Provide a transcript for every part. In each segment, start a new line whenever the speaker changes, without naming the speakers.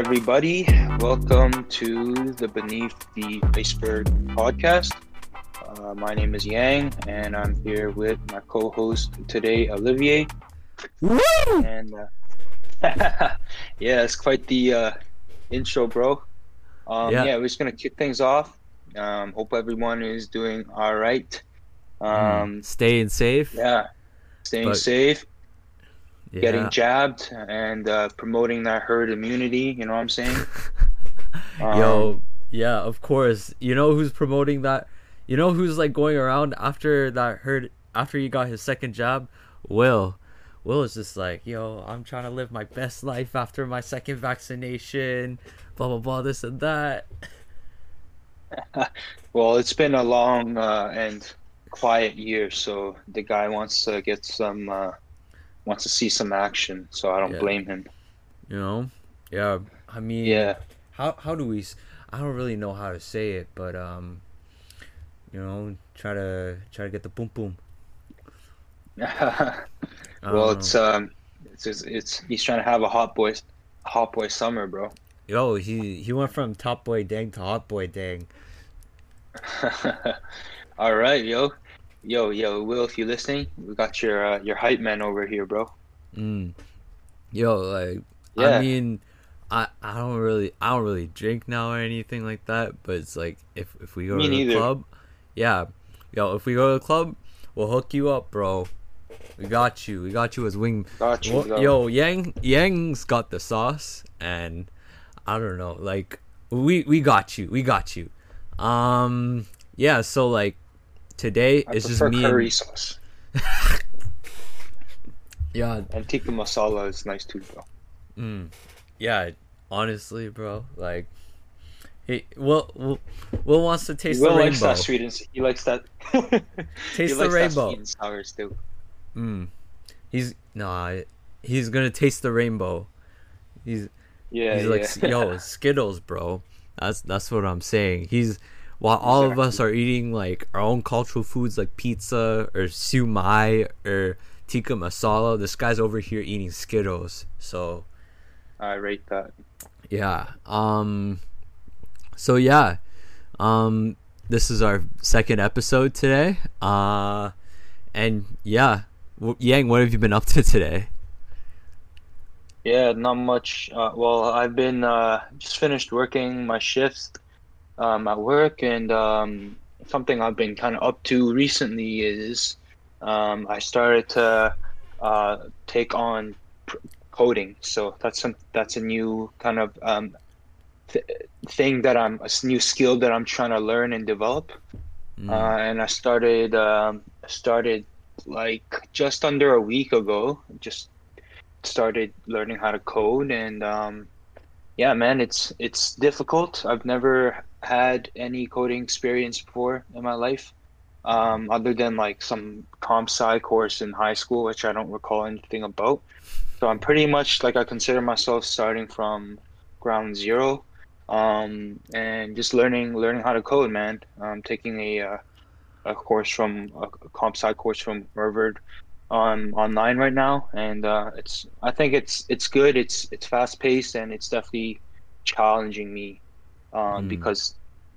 Everybody. Welcome to the Beneath the Iceberg podcast. Uh, my name is Yang, and I'm here with my co host today, Olivier.
Woo!
And uh, yeah, it's quite the uh, intro, bro. Um,
Yeah.
yeah. we're just going to kick things off. Um, hope everyone is doing all right. Um,
Mm, staying safe.
yeah, staying
But-
safe,
Yeah.
getting jabbed, and uh, promoting that herd immunity. You know what I'm saying? Um,
Yo, yeah, of course. You know who's promoting that? You know who's like going around after that herd after he got his second jab? Will. Will is just like, yo, I'm trying to live my best life after my second vaccination, blah blah blah, this and that.
Well, it's been a long uh, and quiet year, so the guy wants to get some, uh, wants to see some action. So I don't
Yeah.
blame him.
You know? Yeah. I mean
Yeah,
how how do we I don't really know how to say it, but um you know, try to try to get the boom boom.
Well, it's um, it's, it's it's he's trying to have a hot boy, hot boy summer, bro.
Yo, he he went from top boy dang to hot boy dang.
All right, yo, yo, yo, Will, if you're listening, we got your uh, your hype man over here, bro.
Mm. Yo, like
Yeah.
I mean, I I don't really I don't really drink now or anything like that, but it's like if if we go
Me
to the club, yeah, yo, if we go to the club, we'll hook you up, bro. We got you. We got you as wing.
Got you,
Well,
yo,
Yang Yang's got the sauce, and I don't know, like we we got you. We got you. Um, yeah. So like today
I
it's just me.
curry
And,
sauce
yeah,
and tikka masala is nice too, bro.
Mm, yeah, honestly, bro, like, he Will Will, Will wants to taste
Will
the
likes
rainbow.
that sweet and he likes that.
Taste the
likes that
rainbow.
sweet and sour too.
Mm, he's nah, he's gonna taste the rainbow. He's
Yeah,
he's
yeah.
like, yo, Skittles, bro. That's that's what I'm saying. He's while all of us are eating like our own cultural foods like pizza or siu mai or tikka masala, this guy's over here eating Skittles. So
I rate that.
Yeah. Um so yeah. Um this is our second episode today. Uh and yeah. W- Yang, what have you been up to today?
Yeah, not much. Uh, well, I've been uh, just finished working my shifts um, at work, and um, something I've been kind of up to recently is um, I started to uh, take on pr- coding. So that's some that's a new kind of um, th- thing that I'm a new skill that I'm trying to learn and develop.
Mm,
Uh, and I started um, started like just under a week ago. Just started learning how to code, and um, yeah, man, it's it's difficult. I've never had any coding experience before in my life, um, other than like some comp sci course in high school, which I don't recall anything about. So I'm pretty much like I consider myself starting from ground zero um, and just learning learning how to code, man. Um, taking a uh, a course from a comp sci course from Harvard on online right now, and uh, it's I think it's it's good. It's it's fast paced and it's definitely challenging me um,
Mm.
because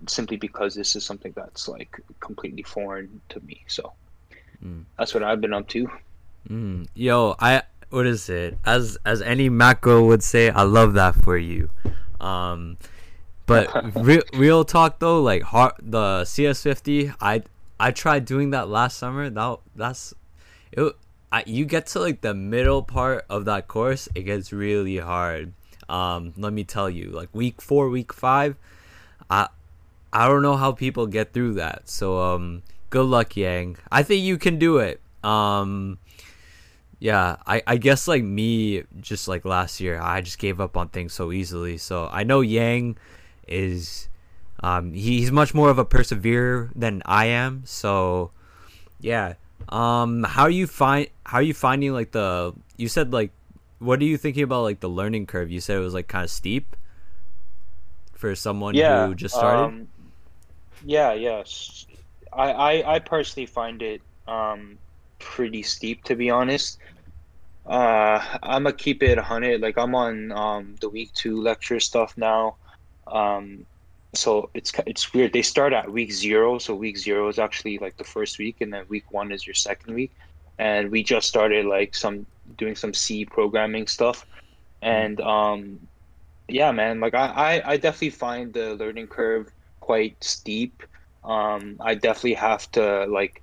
simply because this is something that's like completely foreign to me. So
Mm.
that's what I've been up to.
mm. Yo, I what is it? As as any macro would say, I love that for you. Um but real real talk though, like har the CS50, I I tried doing that last summer. That that's it. I, you get to like the middle part of that course, it gets really hard. Um, let me tell you, like week four, week five, I I don't know how people get through that. So um, good luck, Yang. I think you can do it. Um, yeah, I I guess like me, just like last year, I just gave up on things so easily. So I know Yang is um he's much more of a perseverer than I am. So yeah. Um how are you find how are you finding like the you said like what are you thinking about like the learning curve? You said it was like kind of steep for someone
yeah,
who just started.
Um, yeah, yes. I, I I personally find it um pretty steep to be honest. Uh, I'm gonna keep it 100. Like I'm on um the week two lecture stuff now. Um, so it's it's weird. They start at week zero, so week zero is actually like the first week, and then week one is your second week. And we just started like some doing some C programming stuff, and um, yeah, man, like I I, I definitely find the learning curve quite steep. Um, I definitely have to like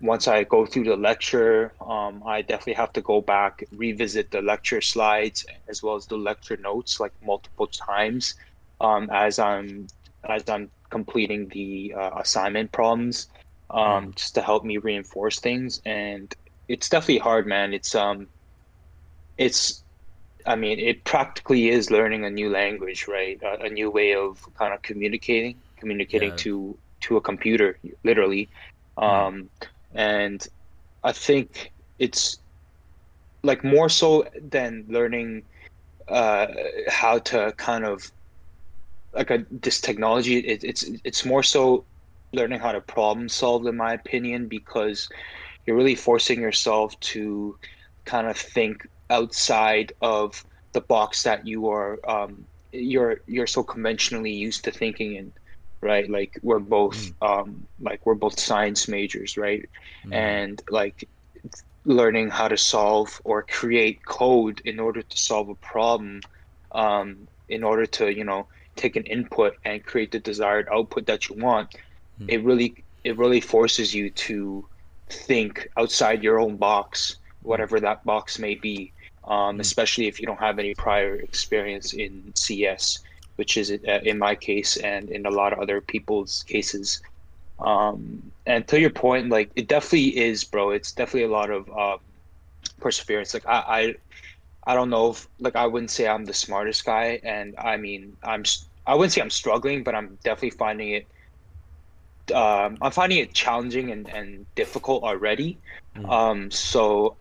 once I go through the lecture, um, I definitely have to go back, revisit the lecture slides as well as the lecture notes like multiple times um, as I'm as I'm completing the uh, assignment problems, um,
Mm.
just to help me reinforce things. And it's definitely hard, man. It's um, it's I mean, it practically is learning a new language, right? A, a new way of kind of communicating, communicating
Yeah.
to to a computer, literally.
Mm.
Um, and I think it's like more so than learning uh, how to kind of like a this technology. It, it's it's more so learning how to problem solve, in my opinion, because you're really forcing yourself to kind of think outside of the box that you are um, you're you're so conventionally used to thinking in, right? Like we're both
Mm.
um, like we're both science majors, right?
Mm.
And like learning how to solve or create code in order to solve a problem, um, in order to, you know, take an input and create the desired output that you want,
Mm.
it really it really forces you to think outside your own box,
Mm.
whatever that box may be. Um,
Mm.
especially if you don't have any prior experience in CS, which is uh, in my case and in a lot of other people's cases. Um, and to your point, like it definitely is, bro. It's definitely a lot of um, perseverance. Like I, I, I don't know if like I wouldn't say I'm the smartest guy, and I mean I'm I wouldn't say I'm struggling, but I'm definitely finding it. Um, I'm finding it challenging and, and difficult already.
Mm.
Um, so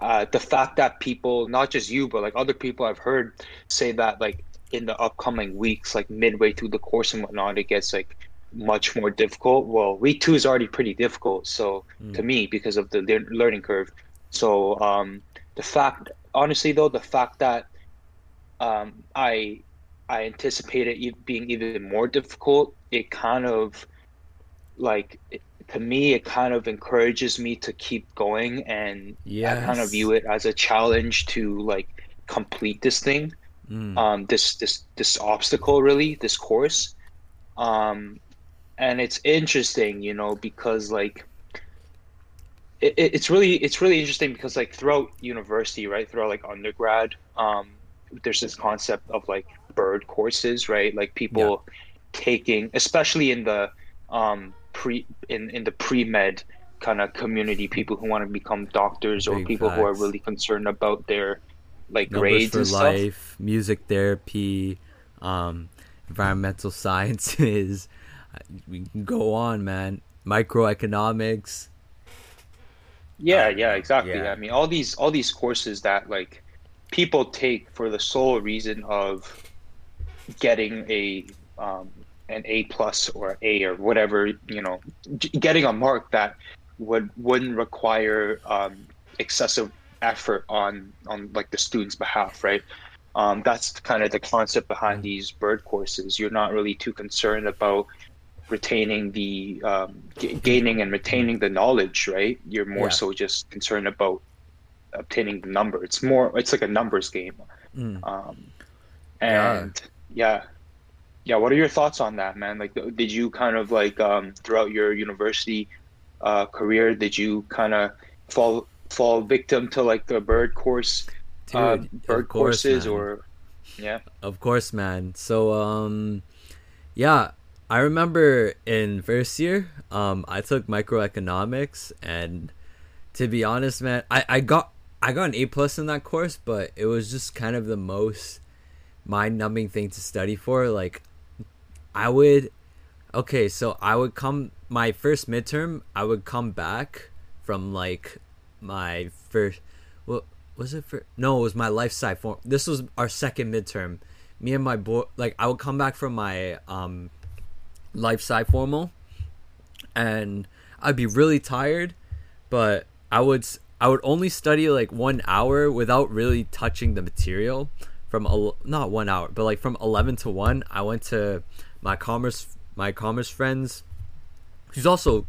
uh, the fact that people, not just you, but like other people I've heard say that like in the upcoming weeks, like midway through the course and whatnot, it gets like much more difficult. Well, week two is already pretty difficult, so to
Mm.
me because of the lear- learning curve. So um, the fact, honestly though, the fact that um, I I anticipated it being even more difficult, it kind of like it, to me it kind of encourages me to keep going and I kind of view it as a challenge to like complete this thing
Mm.
um this this this obstacle really this course um and it's interesting you know because like it, it- it's really it's really interesting because like throughout university right throughout like undergrad um there's this concept of like bird courses right like
Yeah.
people taking especially in the um pre in in the pre-med kind of community people who want to become doctors or
Big
people who are really concerned about their like
Numbers
grades
for
and stuff
life, music therapy, um, environmental sciences. We can go on, man. Microeconomics.
Yeah,
Uh,
yeah, exactly.
yeah.
I mean, all these all these courses that like people take for the sole reason of getting a um, an A plus or A or whatever, you know, getting a mark that would wouldn't require um, excessive effort on on like the student's behalf, right? Um, that's kind of the concept behind
Mm.
these bird courses. You're not really too concerned about retaining the um, g- gaining and retaining the knowledge, right? You're more
Yeah.
so just concerned about obtaining the number. It's more, it's like a numbers game.
Mm.
Um, and yeah, yeah. What are your thoughts on that, man? Like, did you kind of like um, throughout your university uh, career, did you kind of fall fall victim to like the bird course, uh,
Dude, of
bird
course,
courses,
man.
or yeah?
Of course, man. So, um, yeah, I remember in first year, um, I took microeconomics, and to be honest, man, I, I got I got an A plus in that course, but it was just kind of the most mind numbing thing to study for. Like, I would, okay, so I would come my first midterm, I would come back from like my first, what was it for? No, it was my life sci form. This was our second midterm. Me and my boy, like, I would come back from my um life sci formal, and I'd be really tired, but I would I would only study like one hour without really touching the material. From a, not one hour, but like from eleven to one, I went to my commerce my commerce friends. He's also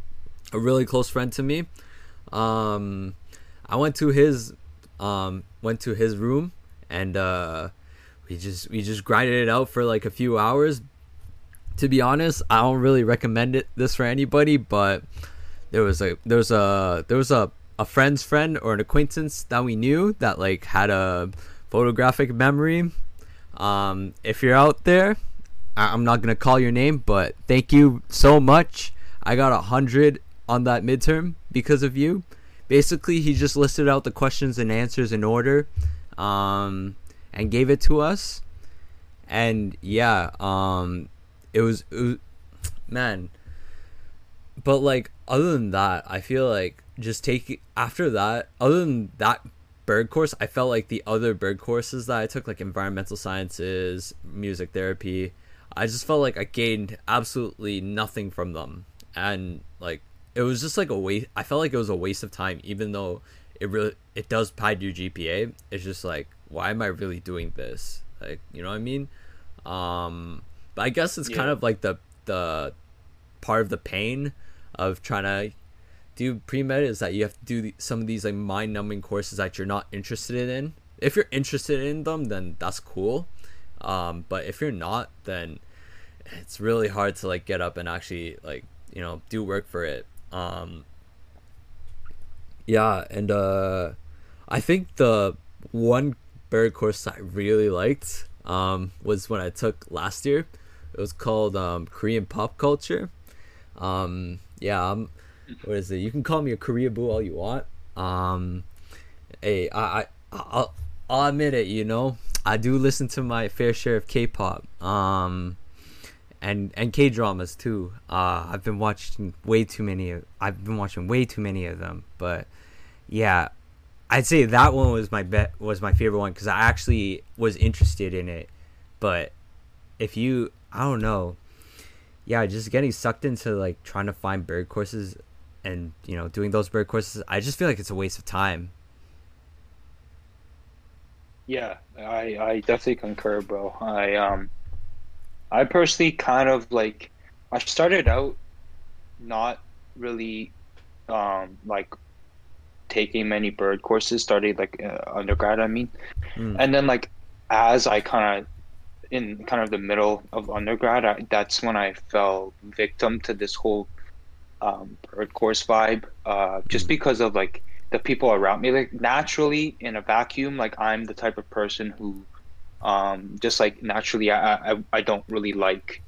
a really close friend to me. Um, I went to his um went to his room and uh we just we just grinded it out for like a few hours. To be honest, I don't really recommend it this for anybody, but there was a there was a there was a a friend's friend or an acquaintance that we knew that like had a photographic memory. Um, if you're out there, I- I'm not gonna call your name, but thank you so much. I got a hundred on that midterm because of you. Basically, he just listed out the questions and answers in order, um, and gave it to us. And yeah, um, it was, it was man. But like other than that, I feel like just taking after that, other than that bird course, I felt like the other bird courses that I took, like environmental sciences, music therapy, I just felt like I gained absolutely nothing from them, and like it was just like a waste. I felt like it was a waste of time, even though it really it does pad your GPA. It's just like, why am I really doing this? Like, you know what I mean? Um, but I guess it's
Yeah.
kind of like the the part of the pain of trying to do pre med is that you have to do the, some of these like mind numbing courses that you're not interested in. If you're interested in them, then that's cool. Um, but if you're not, then it's really hard to like get up and actually like you know do work for it. Um, yeah, and uh, I think the one bird course I really liked um, was when I took last year. It was called um, Korean pop culture. Um, yeah, I'm, what is it? You can call me a Korea boo all you want. Um, hey, I, I, I'll, I'll admit it. You know, I do listen to my fair share of K-pop. Um, and and K dramas too. Uh, I've been watching way too many. Of, I've been watching way too many of them. But yeah, I'd say that one was my bet was my favorite one because I actually was interested in it. But if you, I don't know, yeah, just getting sucked into like trying to find bird courses and you know doing those bird courses, I just feel like it's a waste of time.
Yeah, I I definitely concur, bro. I um I personally kind of like I started out not really um like taking many bird courses, started like uh, undergrad, I mean.
Mm.
And then like as I kind of in kind of the middle of undergrad, I, that's when I fell victim to this whole um, bird course vibe, uh, just
Mm.
because of like the people around me. Like naturally in a vacuum, like I'm the type of person who, um, just like naturally, I, I I don't really like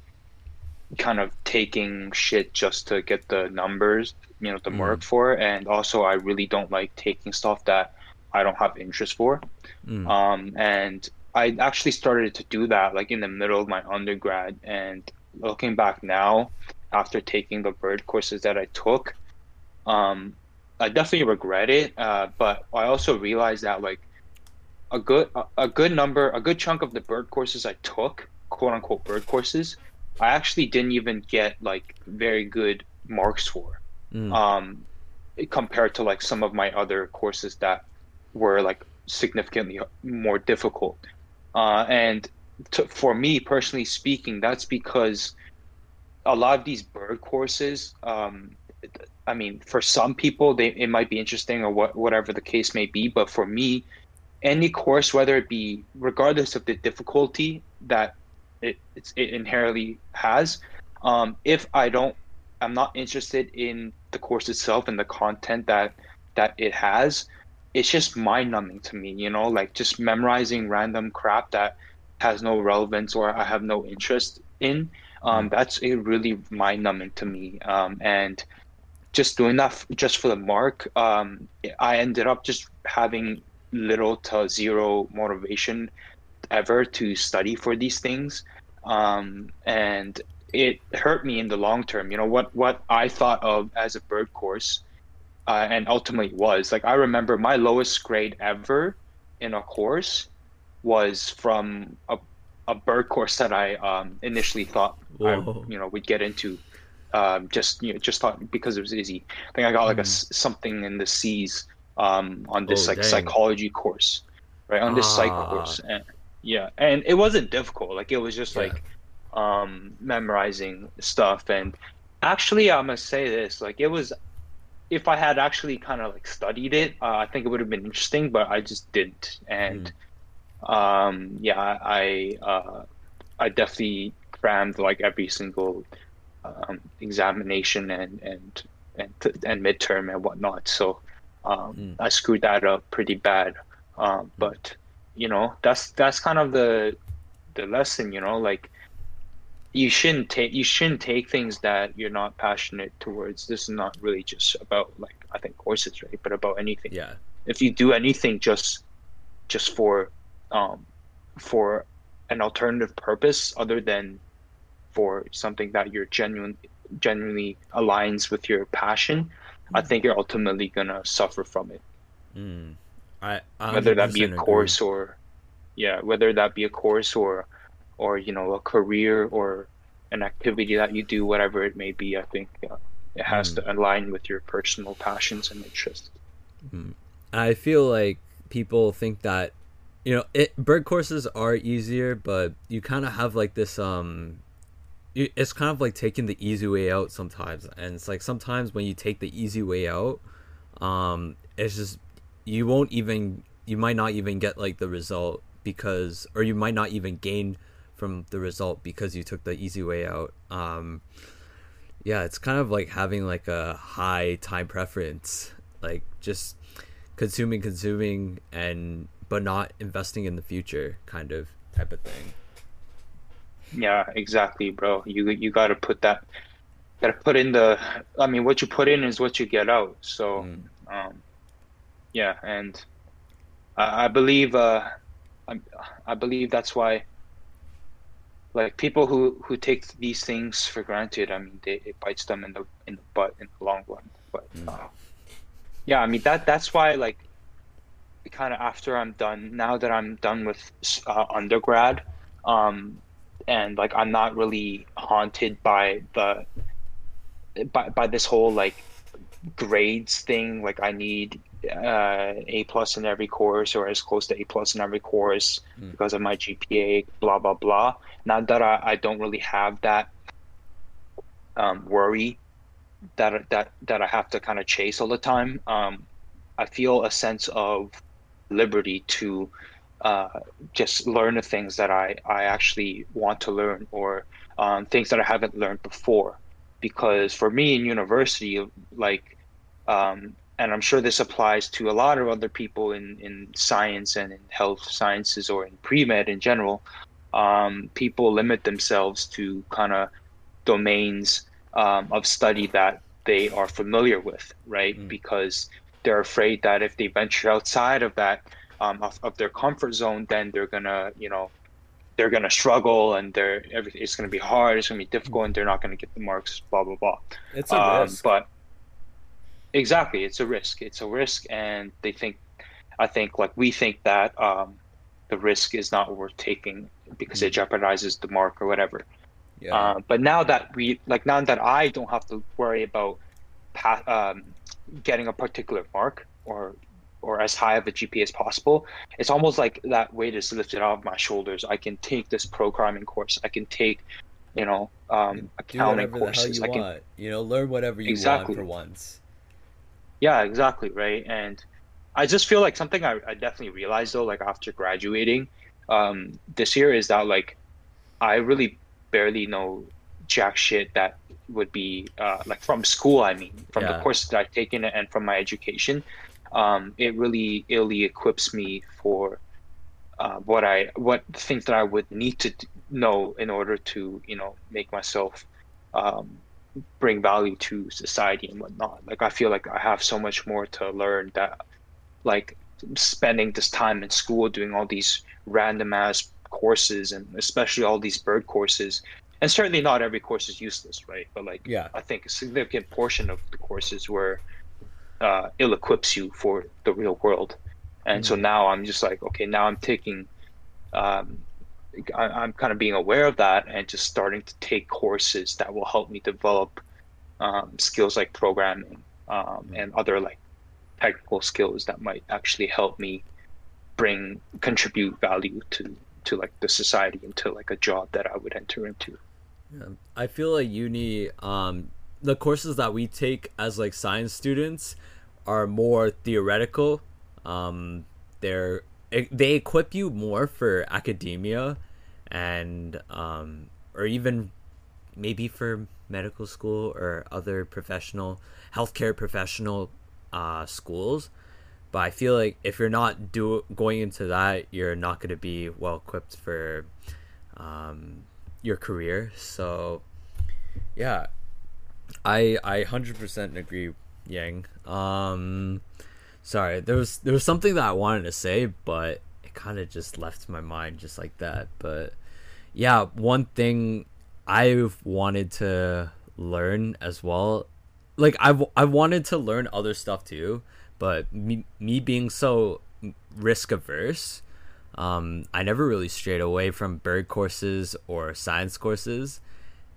kind of taking shit just to get the numbers, you know, the
Mm.
mark for, and also I really don't like taking stuff that I don't have interest for.
Mm.
Um, and I actually started to do that like in the middle of my undergrad. And looking back now, after taking the bird courses that I took, um, I definitely regret it. Uh, but I also realized that like a good a, a good number, a good chunk of the bird courses I took, quote unquote bird courses, I actually didn't even get like very good marks for
Mm.
um, compared to like some of my other courses that were like significantly more difficult. Uh, and to, for me personally speaking, that's because a lot of these bird courses, um, I mean, for some people, they it might be interesting or what whatever the case may be, but for me, any course, whether it be regardless of the difficulty that it it inherently has, um, if I don't I'm not interested in the course itself and the content that that it has. It's just mind numbing to me, you know, like just memorizing random crap that has no relevance or I have no interest in. Um, that's it really mind numbing to me. Um, and just doing that f- just for the mark, um, I ended up just having little to zero motivation ever to study for these things. Um, and it hurt me in the long term. You know what what I thought of as a bird course, uh, and ultimately was like I remember my lowest grade ever in a course was from a a bird course that I um, initially thought I you know would get into. Um, just you know, just thought because it was easy. I think I got like a something in the C's um, on this
Oh,
like
dang.
psychology course, right? On this psych
Ah.
course, and yeah, and it wasn't difficult. Like it was just
Yeah.
like um, memorizing stuff. And actually, I'm gonna say this: like it was, if I had actually kind of like studied it, uh, I think it would have been interesting. But I just didn't, and um, yeah, I uh, I definitely crammed like every single um, examination and and and and midterm and whatnot. So um,
Mm.
I screwed that up pretty bad. Um, but you know, that's that's kind of the the lesson. You know, like you shouldn't take you shouldn't take things that you're not passionate towards. This is not really just about like I think courses, right? But about anything
Yeah.
if you do anything just just for um for an alternative purpose other than for something that you're genuine genuinely aligns with your passion i think you're ultimately gonna suffer from it
Mm. I,
whether that be a
100% agree.
course or yeah whether that be a course or or you know a career or an activity that you do whatever it may be i think uh, it has
Mm.
to align with your personal passions and interests
I feel like people think that you know it bird courses are easier, but you kind of have like this um you- it's kind of like taking the easy way out sometimes and it's like sometimes when you take the easy way out um it's just you won't even you might not even get like the result because or you might not even gain from the result because you took the easy way out um yeah it's kind of like having like a high time preference like just consuming consuming and but not investing in the future kind of type of thing
Yeah, exactly, bro. You you got to put that, got to put in the. I mean, what you put in is what you get out. So,
Mm.
um, yeah, and I, I believe, uh, I, I believe that's why, like people who who take these things for granted. I mean, they, it bites them in the in the butt in the long run. But
Mm.
uh, yeah, I mean that that's why like, kind of after I'm done now that I'm done with uh, undergrad, um and like I'm not really haunted by the by by this whole like grades thing. Like I need uh, A plus in every course or as close to A plus in every course
Mm.
because of my GPA. Blah blah blah. Now that I, I don't really have that um, worry that that that I have to kind of chase all the time. Um, I feel a sense of liberty to uh, just learn the things that I, I actually want to learn or um, things that I haven't learned before. Because for me in university, like, um, and I'm sure this applies to a lot of other people in, in science and in health sciences or in pre med in general, um, people limit themselves to kind of domains um, of study that they are familiar with, right?
Mm.
Because they're afraid that if they venture outside of that, um, of, of their comfort zone, then they're gonna, you know, they're gonna struggle and they're everything. It's gonna be hard. It's gonna be difficult, and they're not gonna get the marks. Blah blah blah.
it's a
Um,
risk
but exactly, it's a risk. It's a risk, and they think, I think, like we think that um, the risk is not worth taking because it jeopardizes the mark or whatever.
yeah
Uh, but now that we like now that I don't have to worry about pa- um, getting a particular mark or or as high of a GPA as possible, it's almost like that weight is lifted off my shoulders. I can take this programming course. I can take, you know, um, accounting
whatever the hell
courses.
you
I can
want you know learn whatever you
Exactly.
want for once
Yeah, exactly, right. And I just feel like something I, I definitely realized though, like after graduating um, this year, is that like I really barely know jack shit that would be uh, like from school. I mean, from
Yeah.
the courses that I've taken and from my education, um, it really illy equips me for uh, what I what things that I would need to know in order to you know make myself um, bring value to society and whatnot. Like I feel like I have so much more to learn that like spending this time in school doing all these random ass courses and especially all these bird courses. And certainly not every course is useless, right? But like
yeah
I think a significant portion of the courses were uh, ill equips you for the real world. And so
Mhm.
now I'm just like, okay, now I'm taking, um, I, I'm kind of being aware of that and just starting to take courses that will help me develop um, skills like programming um,
Mhm.
and other like technical skills that might actually help me bring contribute value to to like the society into like a job that I would enter into.
Yeah. I feel like uni um the courses that we take as like science students are more theoretical. Um they're they equip you more for academia and um or even maybe for medical school or other professional healthcare professional uh, schools. But i feel like if you're not do going into that you're not going to be well equipped for um, your career. So yeah. I i 100% agree yang. Um sorry there was there was something that i wanted to say but it kind of just left my mind just like that. But yeah one thing i've wanted to learn as well like I wanted to learn other stuff too, but me me being so risk averse, um, I never really strayed away from bird courses or science courses,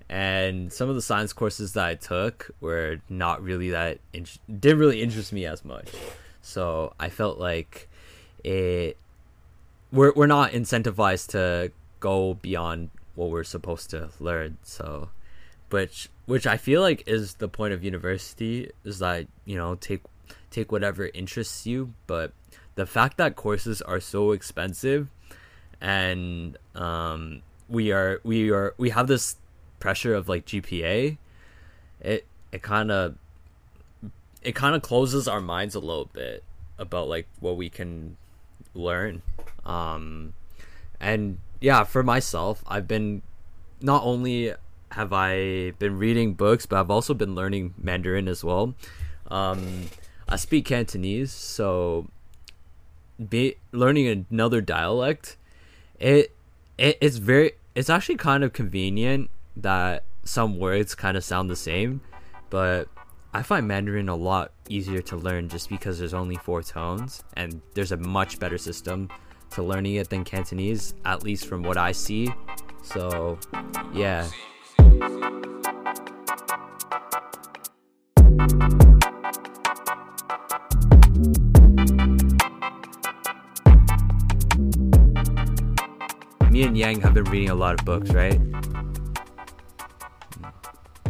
and some of the science courses that I took were not really that in- didn't really interest me as much, so I felt like it we're we're not incentivized to go beyond what we're supposed to learn, so which which I feel like is the point of university is that you know take take whatever interests you, but the fact that courses are so expensive and um, we are we are we have this pressure of like GPA, it it kind of it kind of closes our minds a little bit about like what we can learn. Um, and yeah, for myself, I've been not only have I been reading books, but I've also been learning Mandarin as well. Um, I speak Cantonese, so be learning another dialect, it, it it's very it's actually kind of convenient that some words kind of sound the same, but I find Mandarin a lot easier to learn just because there's only four tones and there's a much better system to learning it than Cantonese, at least from what I see. So, yeah. Me and Yang have been reading a lot of books, right?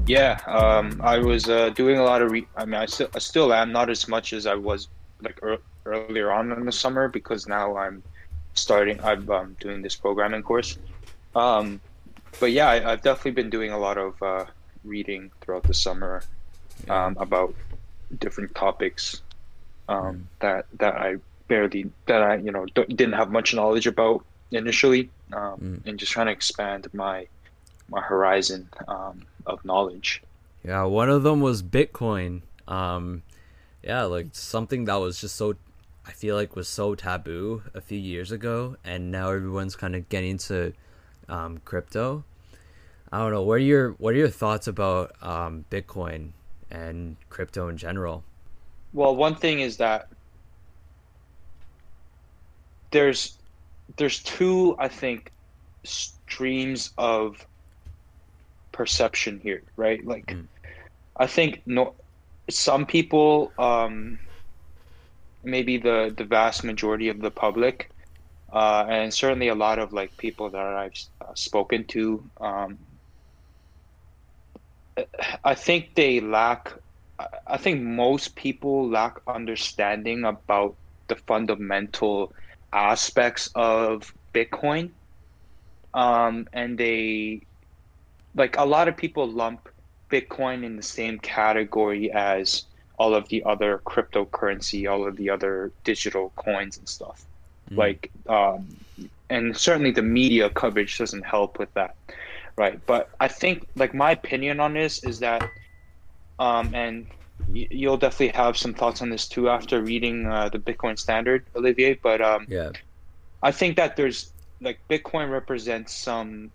Yeah, um, I was uh, doing a lot of. Re- I mean, I still, I still am not as much as I was like er- earlier on in the summer because now I'm starting. I'm um, doing this programming course. Um, but yeah, I, have definitely been doing a lot of uh, reading throughout the summer yeah. um, about different topics um, mm. that that I barely that I you know didn't have much knowledge about initially, um, mm. and just trying to expand my my horizon um, of knowledge.
Yeah, one of them was Bitcoin. Um, yeah, like something that was just so I feel like was so taboo a few years ago, and now everyone's kind of getting to um, crypto. I don't know. What are your What are your thoughts about um, Bitcoin and crypto in general?
Well, one thing is that there's there's two, I think, streams of perception here, right? Like, mm. I think no, some people, um, maybe the the vast majority of the public, uh, and certainly a lot of like people that I've uh, spoken to, um, I think they lack. I think most people lack understanding about the fundamental aspects of Bitcoin, um, and they like a lot of people lump Bitcoin in the same category as all of the other cryptocurrency, all of the other digital coins and stuff. Mm. Like, um, and certainly the media coverage doesn't help with that right? But I think like my opinion on this is that, um, and you'll definitely have some thoughts on this too after reading uh, the Bitcoin Standard, Olivier. But um,
yeah,
I think that there's like Bitcoin represents some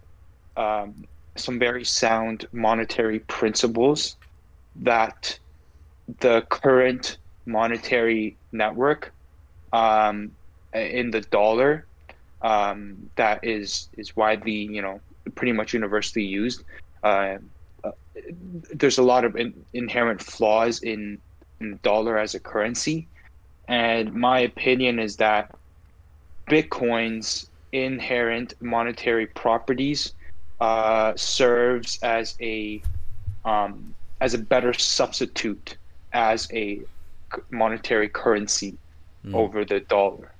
um, some very sound monetary principles that the current monetary network um, in the dollar um, that is is widely you know pretty much universally used. Uh, uh, there's a lot of in, inherent flaws in, in the dollar as a currency and my opinion is that Bitcoin's inherent monetary properties uh, serves as a um, as a better substitute as a monetary currency mm. over the dollar,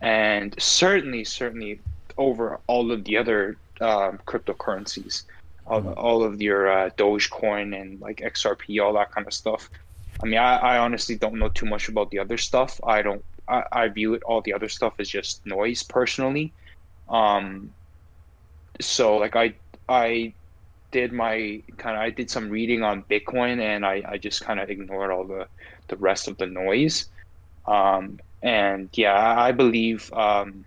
and certainly, certainly over all of the other um, cryptocurrencies, all, mm. all of your uh, Dogecoin and like XRP, all that kind of stuff. I mean, I, I honestly don't know too much about the other stuff. I don't. I, I view it all the other stuff as just noise personally. Um, so like I I did my kind of I did some reading on Bitcoin and I, I just kind of ignored all the the rest of the noise. Um, and yeah, I believe um,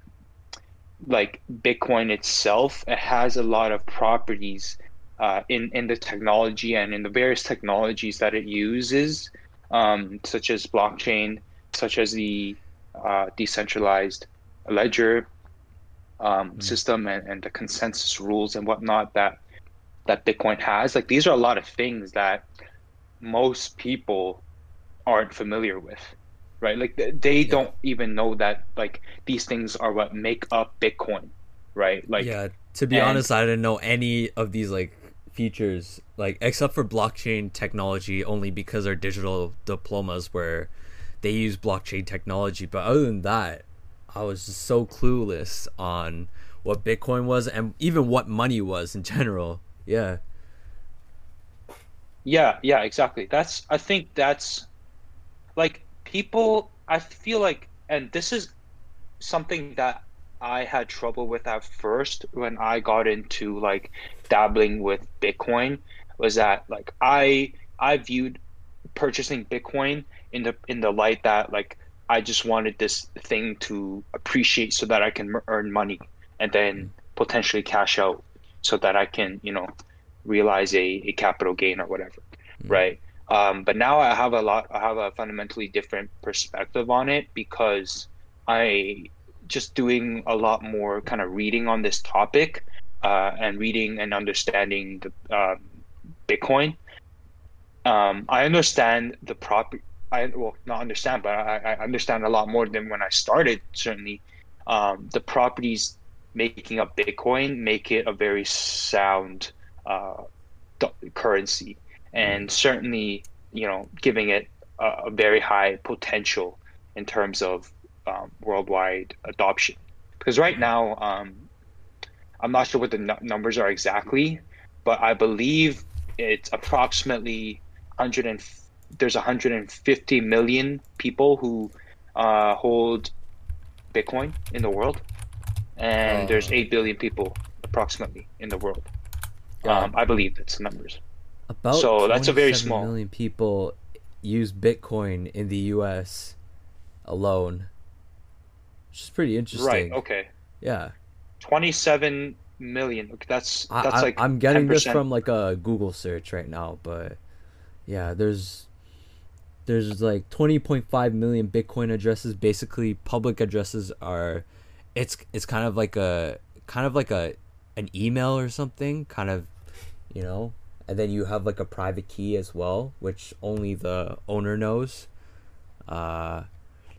like Bitcoin itself, it has a lot of properties uh, in in the technology and in the various technologies that it uses, um, such as blockchain, such as the uh, decentralized ledger um, mm-hmm. system and, and the consensus rules and whatnot that that Bitcoin has. Like these are a lot of things that most people aren't familiar with, right? Like they yeah. don't even know that like these things are what make up Bitcoin, right? Like
yeah. To be and, honest, I didn't know any of these like features, like except for blockchain technology, only because our digital diplomas where they use blockchain technology. But other than that, I was just so clueless on what Bitcoin was and even what money was in general. Yeah.
Yeah, yeah, exactly. That's I think that's like people I feel like and this is something that I had trouble with at first when I got into like dabbling with Bitcoin was that like I I viewed purchasing Bitcoin in the in the light that like I just wanted this thing to appreciate so that I can earn money and then mm. potentially cash out so that I can, you know, realize a, a capital gain or whatever. Mm-hmm. Right. Um, but now I have a lot, I have a fundamentally different perspective on it because I just doing a lot more kind of reading on this topic uh, and reading and understanding the um, Bitcoin. Um, I understand the prop. I well not understand, but I, I understand a lot more than when I started. Certainly, um, the properties making up Bitcoin make it a very sound uh, currency, and certainly you know giving it a, a very high potential in terms of um, worldwide adoption. Because right now, um, I'm not sure what the n- numbers are exactly, but I believe it's approximately 100 and there's 150 million people who uh, hold Bitcoin in the world, and there's 8 billion people approximately in the world. Um, I believe that's the numbers.
About so that's a very small million people use Bitcoin in the U.S. alone, which is pretty interesting.
Right. Okay.
Yeah.
27 million. That's that's
I,
like
I'm getting 10%. this from like a Google search right now, but yeah, there's there's like 20.5 million Bitcoin addresses. Basically, public addresses are it's it's kind of like a kind of like a an email or something, kind of, you know. And then you have like a private key as well, which only the owner knows. Uh,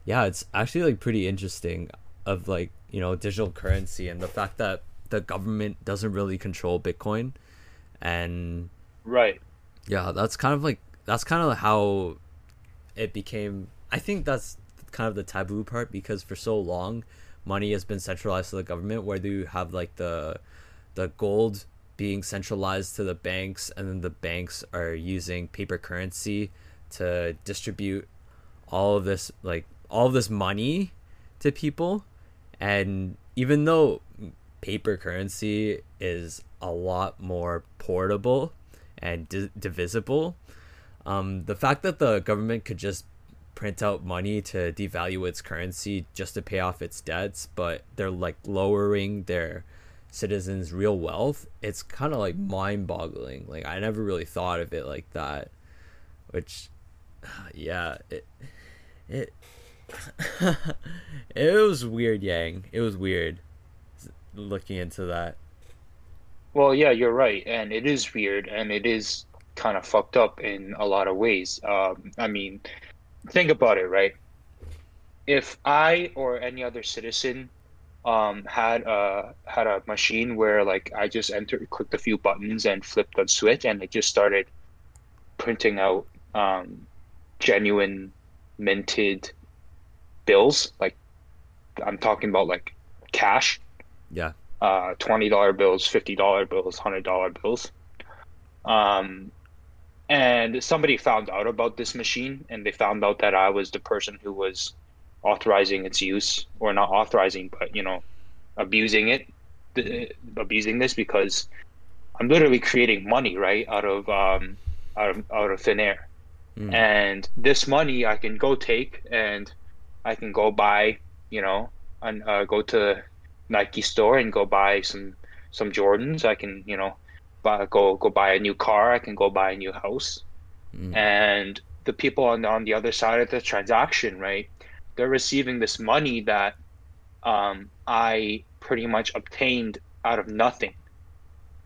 yeah, it's actually like pretty interesting of like you know digital currency and the fact that the government doesn't really control Bitcoin, and
right,
yeah, that's kind of like that's kind of how it became. I think that's kind of the taboo part because for so long, money has been centralized to the government. Whether you have like the the gold being centralized to the banks, and then the banks are using paper currency to distribute all of this like all of this money to people. And even though paper currency is a lot more portable and di- divisible um, the fact that the government could just print out money to devalue its currency just to pay off its debts, but they're like lowering their citizens' real wealth, it's kind of like mind boggling. Like, I never really thought of it like that, which, yeah, it, it, it was weird, Yang. It was weird looking into that.
Well, yeah, you're right, and it is weird, and it is kind of fucked up in a lot of ways. Um, I mean, think about it, right? if I or any other citizen um had a had a machine where like I just entered clicked a few buttons and flipped a switch and it just started printing out um genuine minted bills. Like I'm talking about like cash.
Yeah.
uh $20 bills $50 bills $100 bills. Um and somebody found out about this machine and they found out that I was the person who was authorizing its use or not authorizing but you know abusing it th- abusing this because I'm literally creating money right out of um out of out of thin air
Mm.
and this money I can go take and I can go buy you know and uh, go to Nike store and go buy some some Jordans I can you know buy, go go buy a new car I can go buy a new house
Mm.
and the people on the, on the other side of the transaction, right? They're receiving this money that um, I pretty much obtained out of nothing.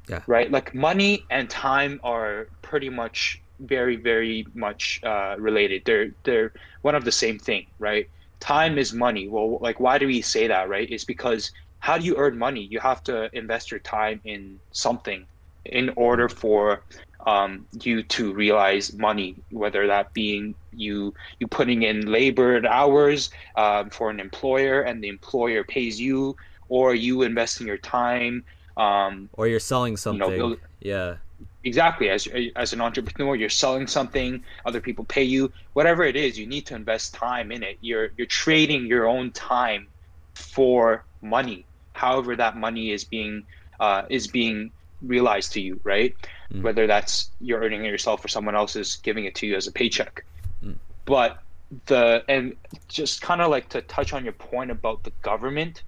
Yeah.
Right. Like money and time are pretty much very very much uh, related. They're they're one of the same thing, right? Time is money. Well, like why do we say that, right? It's because how do you earn money? You have to invest your time in something in order for um, you to realize money, whether that being you you putting in labor and hours um, for an employer, and the employer pays you, or you investing your time. Um,
Or you're selling
you
something.
know,
yeah.
exactly as as an entrepreneur, you're selling something. Other people pay you. Whatever it is, you need to invest time in it. You're you're trading your own time for money. However, that money is being uh, is being realized to you, right?
Mm.
Whether that's you're earning it yourself or someone else is giving it to you as a paycheck.
Mm.
But the and just kind of like to touch on your point about the government,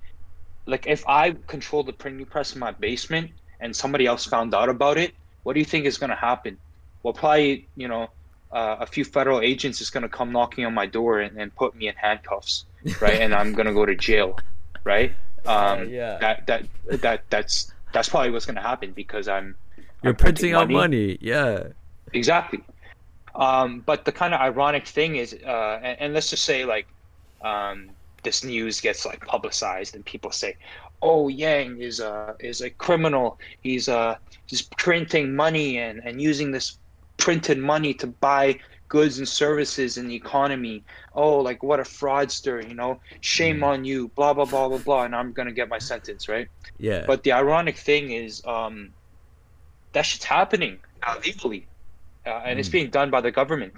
like if I control the printing press in my basement and somebody else found out about it, what do you think is going to happen? Well, probably you know uh, a few federal agents is going to come knocking on my door and, and put me in handcuffs, right? and I'm going to go to jail, right? Um,
yeah.
That that that that's that's probably what's going to happen because I'm
You're
I'm
printing out money. Yeah.
Exactly. Um, but the kind of ironic thing is, uh, and, and let's just say like um, this news gets like publicized and people say, "Oh, Yang is a is a criminal. He's uh he's printing money and and using this printed money to buy goods and services in the economy. Oh, like what a fraudster, you know? Shame on you. Blah blah blah blah blah." And I'm gonna get my sentence right.
Yeah.
But the ironic thing is, um, that shit's happening legally, uh, and it's
Mm.
being done by the government,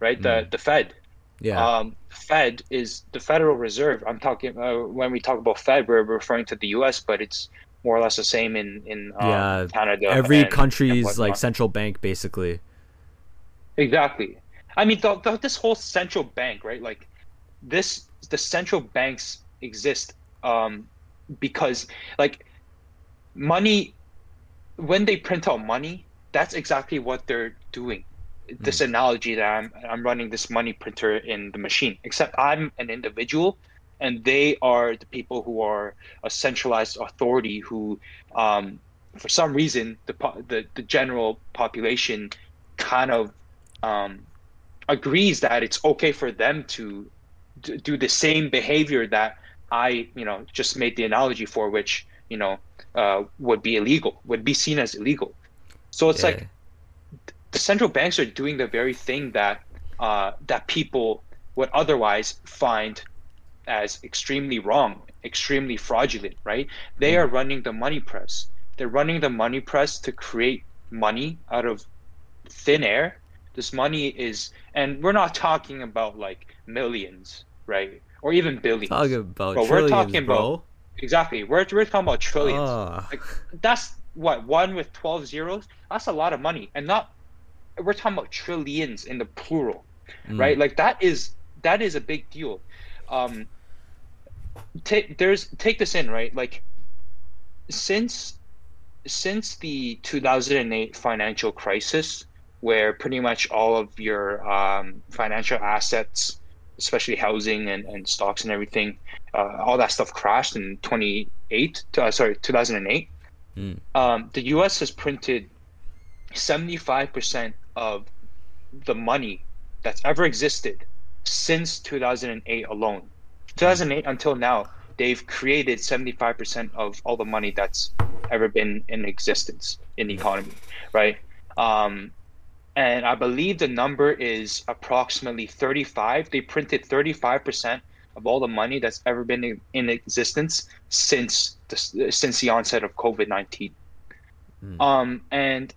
right? The
Mm.
the Fed.
yeah.
Um, Fed is the Federal Reserve. I'm talking uh, when we talk about Fed, we're referring to the U.S., but it's more or less the same in in um,
Yeah,
Canada.
Every
and- and
country's like central bank, basically.
Exactly. I mean, the, the, this whole central bank, right? Like, this the central banks exist um, because, like, money when they print out money, that's exactly what they're doing. This analogy that I'm I'm running this money printer in the machine, except I'm an individual, and they are the people who are a centralized authority who, um, for some reason, the the the general population kind of um, agrees that it's okay for them to d- do the same behavior that I, you know, just made the analogy for, which you know uh, would be illegal, would be seen as illegal. So it's
Yeah.
like the central banks are doing the very thing that uh, that people would otherwise find as extremely wrong, extremely fraudulent, right? They are running the money press. They're running the money press to create money out of thin air. This money is, and we're not talking about like millions, right? Or even billions.
Talking about
But we're talking
bro.
about exactly. We're we're talking about trillions.
Ah.
Like that's what one with twelve zeros. That's a lot of money, and not. We're talking about trillions in the plural,
Mm.
right? Like that is that is a big deal. Um, take there's take this in right. Like since since the 2008 financial crisis, where pretty much all of your um, financial assets, especially housing and, and stocks and everything, uh, all that stuff crashed in 28. Uh, sorry, 2008.
Mm.
Um, the U.S. has printed 75% of the money that's ever existed since 2008 alone. 2008 until now, they've created 75% of all the money that's ever been in existence in the economy, right? Um, and I believe the number is approximately 35. They printed 35% of all the money that's ever been in, in existence since the, since the onset of COVID 19. Mm. Um, and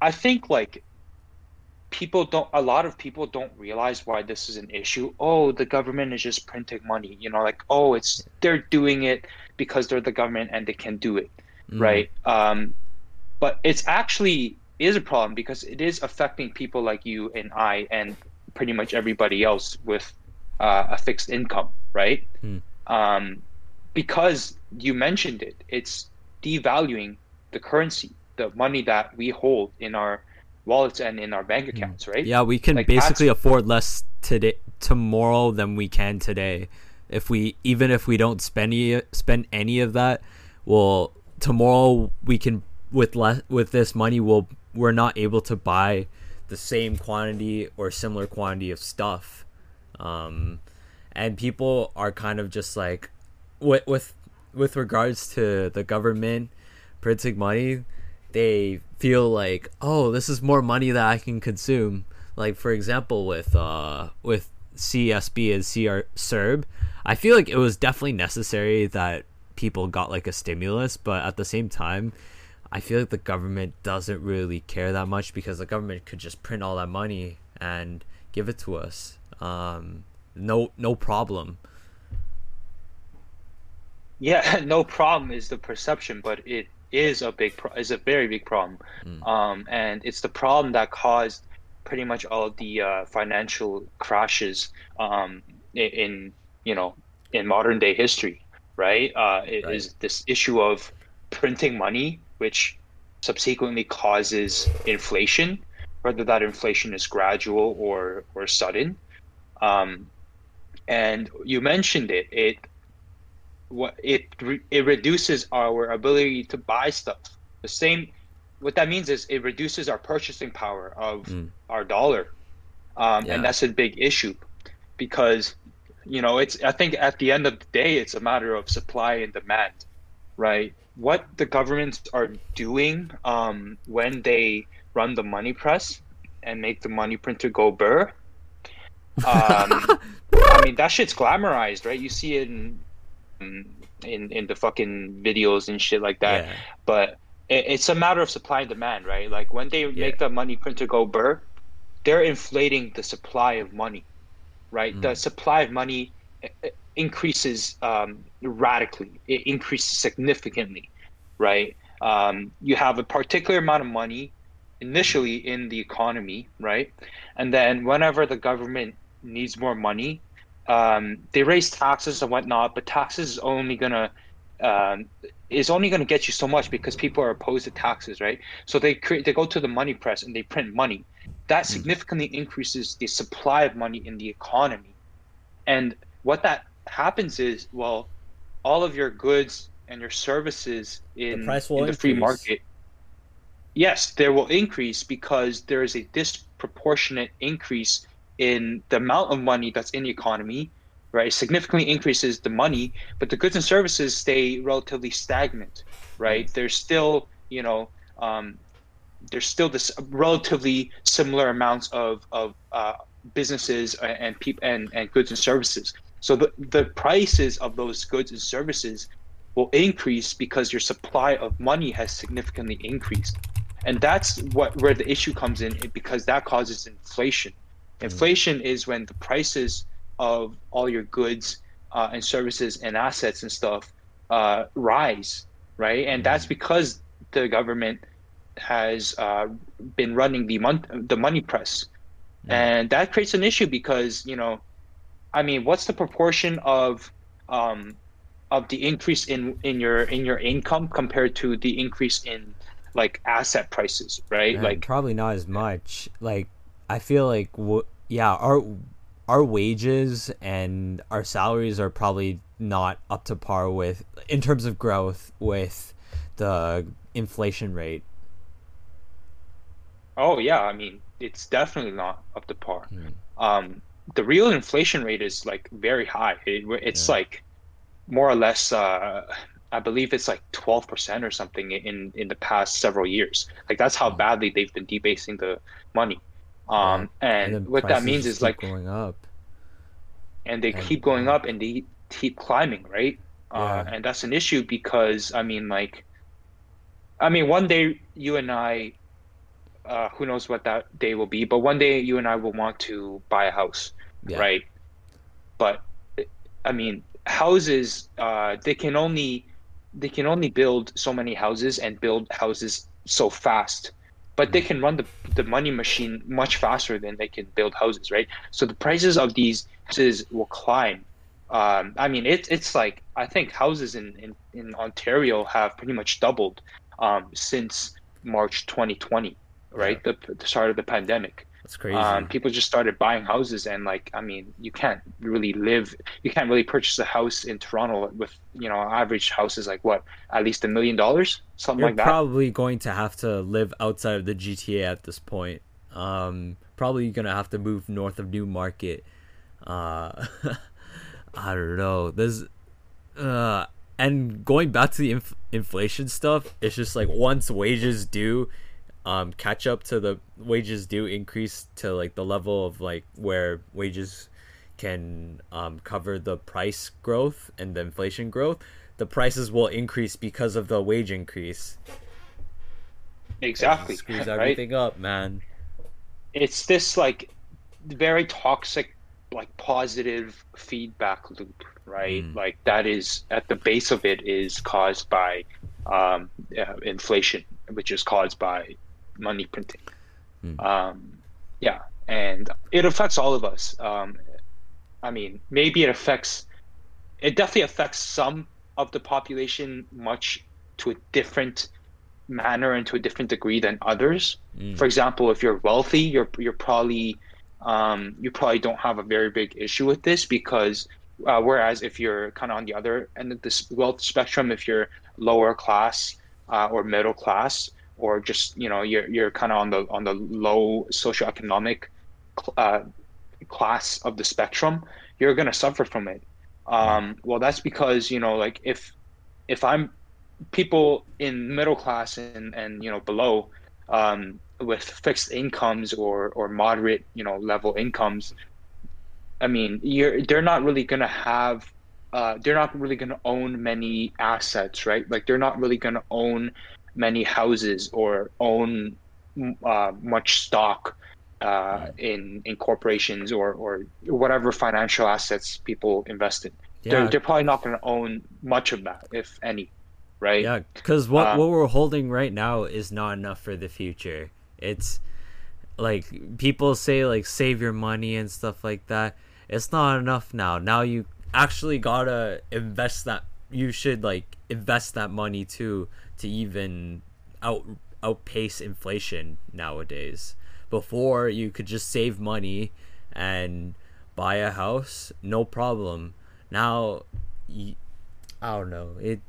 I think like people don't a lot of people don't realize why this is an issue oh the government is just printing money you know like oh it's they're doing it because they're the government and they can do it mm. right um, but it's actually is a problem because it is affecting people like you and i and pretty much everybody else with uh, a fixed income right mm. um, because you mentioned it it's devaluing the currency the money that we hold in our wallets and in our bank hmm. accounts, right?
Yeah, we can like basically afford less today tomorrow than we can today. If we even if we don't spend any spend any of that, well, tomorrow we can with less with this money we'll we're not able to buy the same quantity or similar quantity of stuff. Um, and people are kind of just like with with with regards to the government printing money they feel like, oh, this is more money that I can consume. Like for example, with uh with CSB and CR CERB, I feel like it was definitely necessary that people got like a stimulus, but at the same time, I feel like the government doesn't really care that much because the government could just print all that money and give it to us. Um, no, no problem.
Yeah, no problem is the perception, but it is a big pro- is a very big problem, mm. um, and it's the problem that caused pretty much all the uh, financial crashes um, in, you know in modern day history. Right, uh, it right. is this issue of printing money, which subsequently causes inflation, whether that inflation is gradual or or sudden. Um, and you mentioned it. It what it it reduces our ability to buy stuff. The same, what that means is it reduces our purchasing power of mm. our dollar, um, yeah. and that's a big issue, because you know it's. I think at the end of the day, it's a matter of supply and demand, right? What the governments are doing um, when they run the money press and make the money printer go burr. Um, I mean that shit's glamorized, right? You see it in in in the fucking videos and shit like that. Yeah. But it, it's a matter of supply and demand, right? Like when they yeah. make the money printer go burr, they're inflating the supply of money, right? Mm. The supply of money increases um, radically. It increases significantly, right? Um, you have a particular amount of money initially in the economy, right? And then whenever the government needs more money, um, they raise taxes and whatnot, but taxes is only gonna um, is only gonna get you so much because people are opposed to taxes, right? So they create they go to the money press and they print money. That hmm. significantly increases the supply of money in the economy, and what that happens is, well, all of your goods and your services in, the, in the free market, yes, there will increase because there is a disproportionate increase in the amount of money that's in the economy, right? significantly increases the money, but the goods and services stay relatively stagnant, right? There's still, you know, um, there's still this relatively similar amounts of of uh, businesses and people and, and goods and services. So the the prices of those goods and services will increase because your supply of money has significantly increased, and that's what where the issue comes in because that causes inflation. Inflation is when the prices of all your goods uh, and services and assets and stuff uh, rise, right? And that's mm-hmm. because the government has uh, been running the mon- the money press, and that creates an issue because you know, I mean, what's the proportion of um, of the increase in in your in your income compared to the increase in like asset prices, right?
Man, like probably not as much. Like I feel like w- yeah, our our wages and our salaries are probably not up to par with in terms of growth with the inflation rate.
Oh yeah, I mean it's definitely not up to par. Mm. Um, the real inflation rate is like very high. It, it's
Yeah.
like more or less. Uh, I believe it's like twelve percent or something in in the past several years. Like that's how badly they've been debasing the money.
Yeah.
Um, and, what that means is like,
going up.
and they
and
keep going up and they keep climbing, right? Uh, and that's an issue because I mean, like, I mean, one day you and I, uh, who knows what that day will be, but one day you and I will want to buy a house,
Yeah.
right? But I mean, houses, uh, they can only they can only build so many houses and build houses so fast. But they can run the the money machine much faster than they can build houses, right? So the prices of these houses will climb. Um, I mean, it's it's like I think houses in, in, in Ontario have pretty much doubled um, since March 2020, right? The, the start of the pandemic.
That's crazy.
Um, people just started buying houses, and like, I mean, you can't really live, you can't really purchase a house in Toronto with, you know, average house is like what, at least a million dollars, something
You're
like that.
probably going to have to live outside of the GTA at this point. Um, probably gonna have to move north of Newmarket. Uh, I don't know. There's, uh, and going back to the inf- inflation stuff, it's just like once wages do, um, catch up to the wages do increase to like the level of like where wages can um cover the price growth and the inflation growth the prices will increase because of the wage increase
Exactly, It
screws
right?
everything up man
It's this like very toxic, like positive feedback loop, right?
Mm.
Like that is at the base of it is caused by um, uh, inflation, which is caused by money printing.
Hmm.
Um, yeah, and it affects all of us. Um, I mean, maybe it affects, it definitely affects some of the population much to a different manner and to a different degree than others.
Mm.
For example, if you're wealthy, you're you're probably um, you probably don't have a very big issue with this because uh, whereas if you're kind of on the other end of this wealth spectrum, if you're lower class uh, or middle class, or just you know you're you're kind of on the on the low socioeconomic uh, class of the spectrum, you're gonna suffer from it. Um, well, that's because you know like if if I'm people in middle class and and you know below um, with fixed incomes or or moderate you know level incomes i mean you're they're not really to have uh, they're not really going to own many assets right like they're not really going to own many houses or own uh, much stock uh, in in corporations or or whatever financial assets people invest in. They're,
yeah.
they're probably not going to own much of that if any right?
Yeah because what
Uh,
what we're holding right now is not enough for the future. It's like people say like save your money and stuff like that. It's not enough now. Now you actually gotta invest that you should like invest that money too to even out outpace inflation nowadays. Before you could just save money and buy a house no problem. Now I don't know. It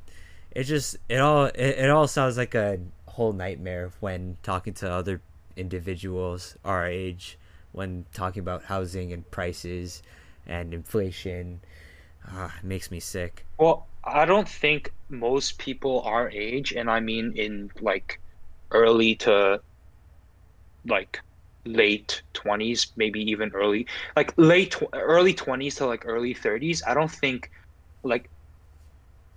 it just it all it, it all sounds like a whole nightmare when talking to other individuals our age when talking about housing and prices and inflation ah, it makes me sick
Well, I don't think most people our age, and I mean in like early to like late 20s, maybe even early, like late tw- early 20s to like early 30s, I don't think like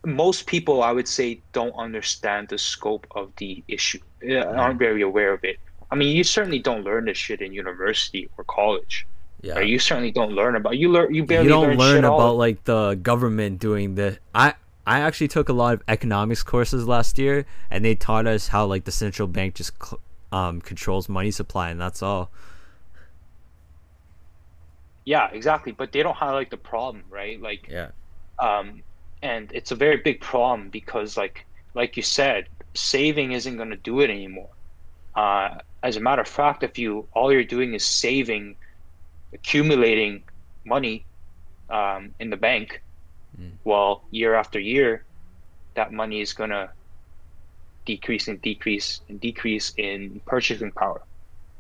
most people I would say don't understand the scope of the issue. uh, Aren't very aware of it. I mean, you certainly don't learn this shit in university or college.
Yeah
Or you certainly don't learn about you learn you barely
you don't
learn,
learn
shit all-
about like the government doing the i i actually took a lot of economics courses last year and they taught us how like the central bank just um controls money supply and that's all
Yeah, exactly. But they don't highlight the problem, right? Like,
yeah
um, and it's a very big problem because, like, like you said, saving isn't going to do it anymore. Uh, as a matter of fact, if you all you're doing is saving, accumulating money um, in the bank,
Mm.
well, year after year, that money is going to decrease and decrease and decrease in purchasing power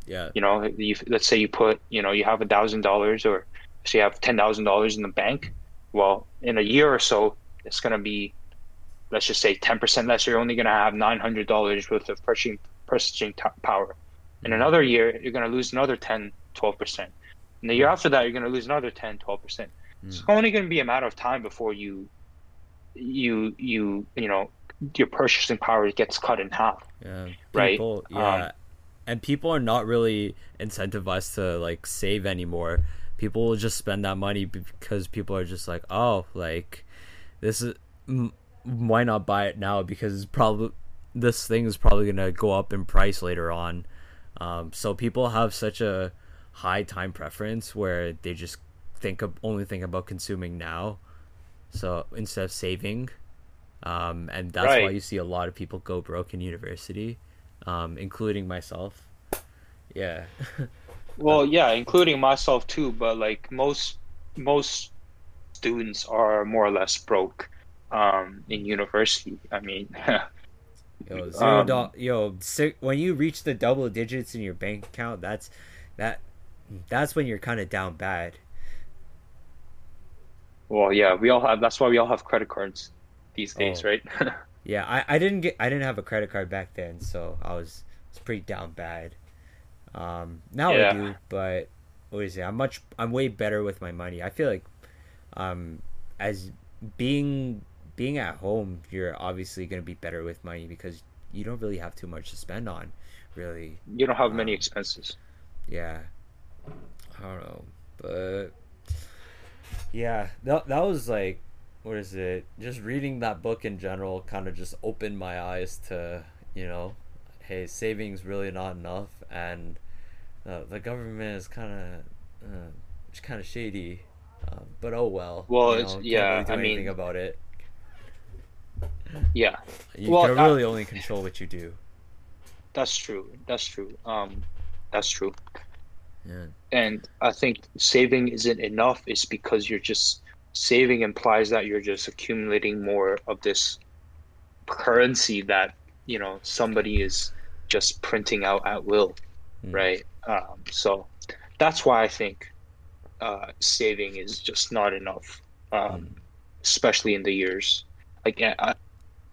yeah
you know you, let's say you put you know you have a thousand dollars or so you have ten thousand dollars in the bank. Well, in a year or so, it's gonna be, let's just say, ten percent less. You're only gonna have nine hundred dollars worth of purchasing purchasing t- power. In another year, you're gonna lose another 10, 12 percent. And the year after that, you're gonna lose another 10, 12 percent. It's only gonna be a matter of time before you, you, you, you know, your purchasing power gets cut in half.
Yeah.
Right,
People, yeah.
um,
and people are not really incentivized to like save anymore. People will just spend that money because people are just like, oh, like this is m- why not buy it now because it's probably this thing is probably gonna go up in price later on. Um, so people have such a high time preference where they just think of only think about consuming now. So instead of saving, um, and that's why you see a lot of people go broke in university, um, including myself. Yeah,
Well, yeah, including myself too. But like most most students are more or less broke um, in university. I mean,
yo, zero
Um,
do- yo, when you reach the double digits in your bank account, that's that, that's when you're kind of down bad.
well, yeah, we all have. That's why we all have credit cards these days,
Oh.
right?
Yeah, I, I didn't get I didn't have a credit card back then, so I was was pretty down bad. Um, now I do, but what is it? I'm much I'm way better with my money. I feel like, um, as being being at home, you're obviously gonna be better with money because you don't really have too much to spend on, really.
you don't have many
Um,
expenses.
Yeah, I don't know, but yeah, that that was like, what is it? Just reading that book in general kind of just opened my eyes to you know, hey, savings really not enough, and uh, the government is kind of uh, it's kind of shady. Uh, but oh well.
Well,
you
it's-
know,
yeah,
really
I mean-
about it.
Yeah,
You
well,
can
I-
really only control what you do.
that's true. That's true. Um, that's true.
Yeah.
And I think saving isn't enough It's because you're just saving implies that you're just accumulating more of this currency that, you know, somebody is just printing out at will,
Mm.
right? Um, so that's why I think uh, saving is just not enough, um, especially in the years. Like, I,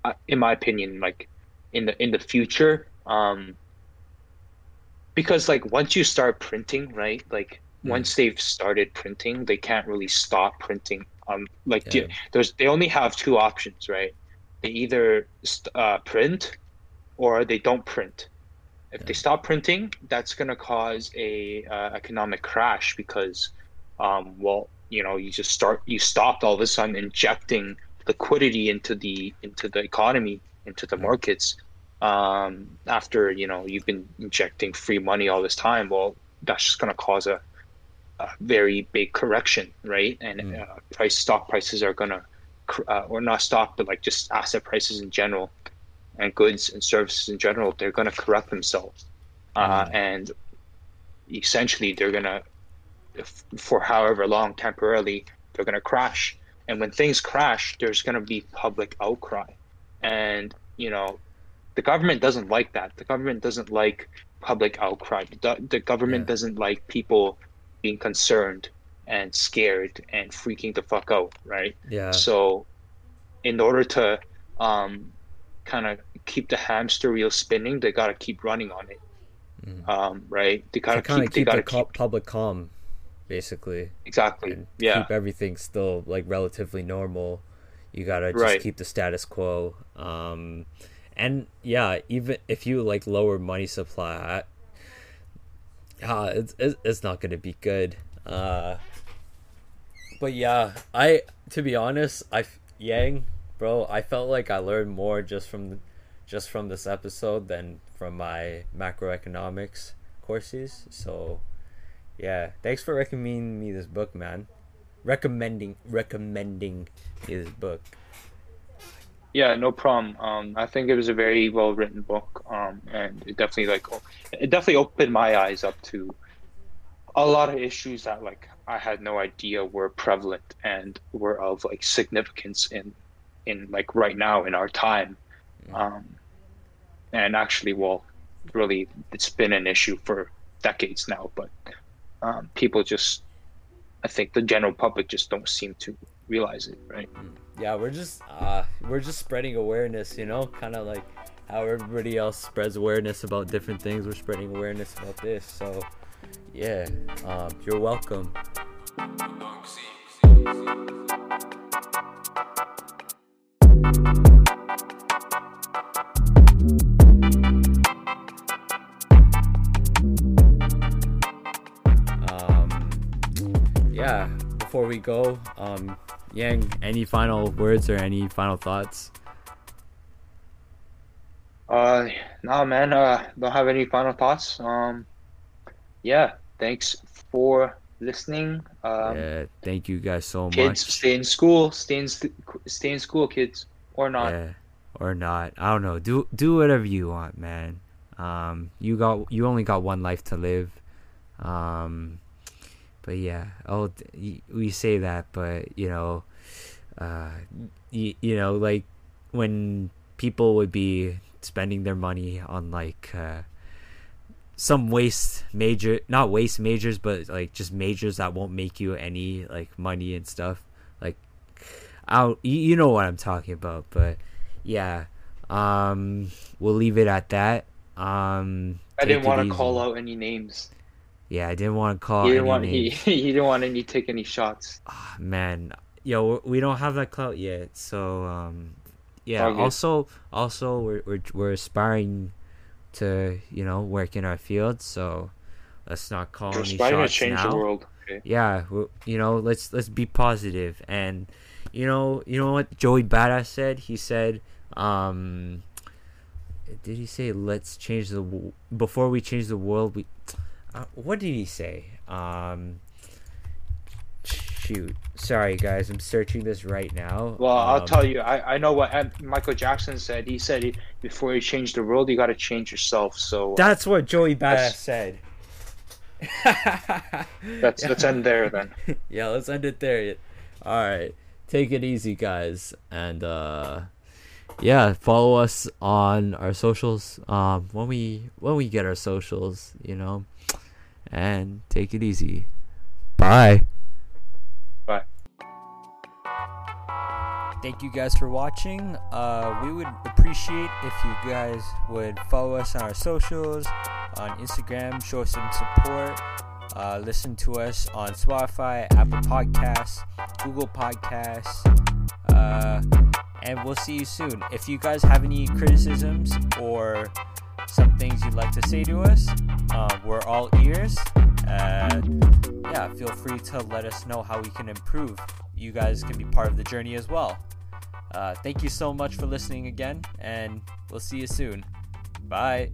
I, in my opinion, like in the in the future, um, because like once you start printing, right? Like
Mm.
once they've started printing, they can't really stop printing. Um, like
Yeah.
the- there's they only have two options, right? They either st- uh, print or they don't print. If they stop printing, that's gonna cause a uh, economic crash because, um, well, you know, you just start you stopped all of a sudden injecting liquidity into the into the economy, into the
Yeah.
markets. Um, after you know you've been injecting free money all this time, well, that's just gonna cause a, a very big correction, right? And
Mm.
uh, price stock prices are gonna, uh, or not stock, but like just asset prices in general, and goods and services in general, they're gonna correct themselves, uh,
Mm.
and essentially they're gonna, for however long temporarily, they're gonna crash. And when things crash, there's gonna be public outcry, and you know, the government doesn't like that. The government doesn't like public outcry. The, the government
Yeah.
doesn't like people being concerned and scared and freaking the fuck out, right?
Yeah.
So, in order to um, kind of keep the hamster wheel spinning, they gotta keep running on it,
Mm.
um, right? They gotta keep.
of
They gotta
the
keep
public calm, basically.
exactly. Yeah,
keep everything still like relatively normal. You gotta just
Right.
keep the status quo. Um, and yeah, even if you like lower money supply, uh, it's it's not gonna be good. Uh, but yeah, I to be honest, i Yang, bro, I felt like I learned more just from just from this episode than from my macroeconomics courses. So yeah, thanks for recommending me this book, man. Recommending recommending me this book.
Yeah, no problem. Um, I think it was a very well written book, um, and it definitely like it definitely opened my eyes up to a lot of issues that like I had no idea were prevalent and were of like significance in in like right now in our time. Um, and actually, well, really, it's been an issue for decades now, but um, people just I think the general public just don't seem to realize it, right?
Yeah, we're just uh we're just spreading awareness, you know, kind of like how everybody else spreads awareness about different things. We're spreading awareness about this. So, yeah, um, you're welcome. Before we go, um, Yang, any final words or any final thoughts?
Uh, nah, man. Uh, don't have any final thoughts. Um, yeah. Thanks for listening. Um,
yeah, thank you guys so
kids,
much.
stay in school. Stay in st- stay in school, kids, or not.
Yeah, or not. I don't know. Do do whatever you want, man. Um, you got you only got one life to live. Um, but yeah, oh, we say that, but you know, uh, y- you know, like when people would be spending their money on like uh, some waste major, not waste majors, but like just majors that won't make you any like money and stuff. Like, out, you, you know what I'm talking about, but yeah, um, we'll leave it at that. Um,
I didn't want to
easy.
call out any names.
Yeah, I didn't want to call.
he didn't want he, he didn't want any take any shots.
Ah, man yo we don't have that clout yet so um yeah
good.
also also we're, we're we're aspiring to you know work in our field so let's not call
We're
any
trying to
shots
change
now
the world. Okay.
yeah you know let's let's be positive and you know you know what joey badass said he said um did he say let's change the w- before we change the world we uh, what did he say um shoot sorry guys i'm searching this right now
Well, I'll
Um,
tell you. I, I know what M- Michael Jackson said. He said he, before you change the world, you got to change yourself. So
that's what joey badass said
let's let's end there then.
yeah, let's end it there. All right. Take it easy, guys. And uh yeah, follow us on our socials um when we when we get our socials, you know. And take it easy. Bye.
Bye.
Thank you guys for watching. Uh, we would appreciate if you guys would follow us on our socials, on Instagram, show us some support. Uh, listen to us on Spotify, Apple Podcasts, Google Podcasts, uh, and we'll see you soon. If you guys have any criticisms or some things you'd like to say to us, uh, we're all ears. Uh, yeah, feel free to let us know how we can improve. You guys can be part of the journey as well. Uh, thank you so much for listening again, and we'll see you soon. Bye.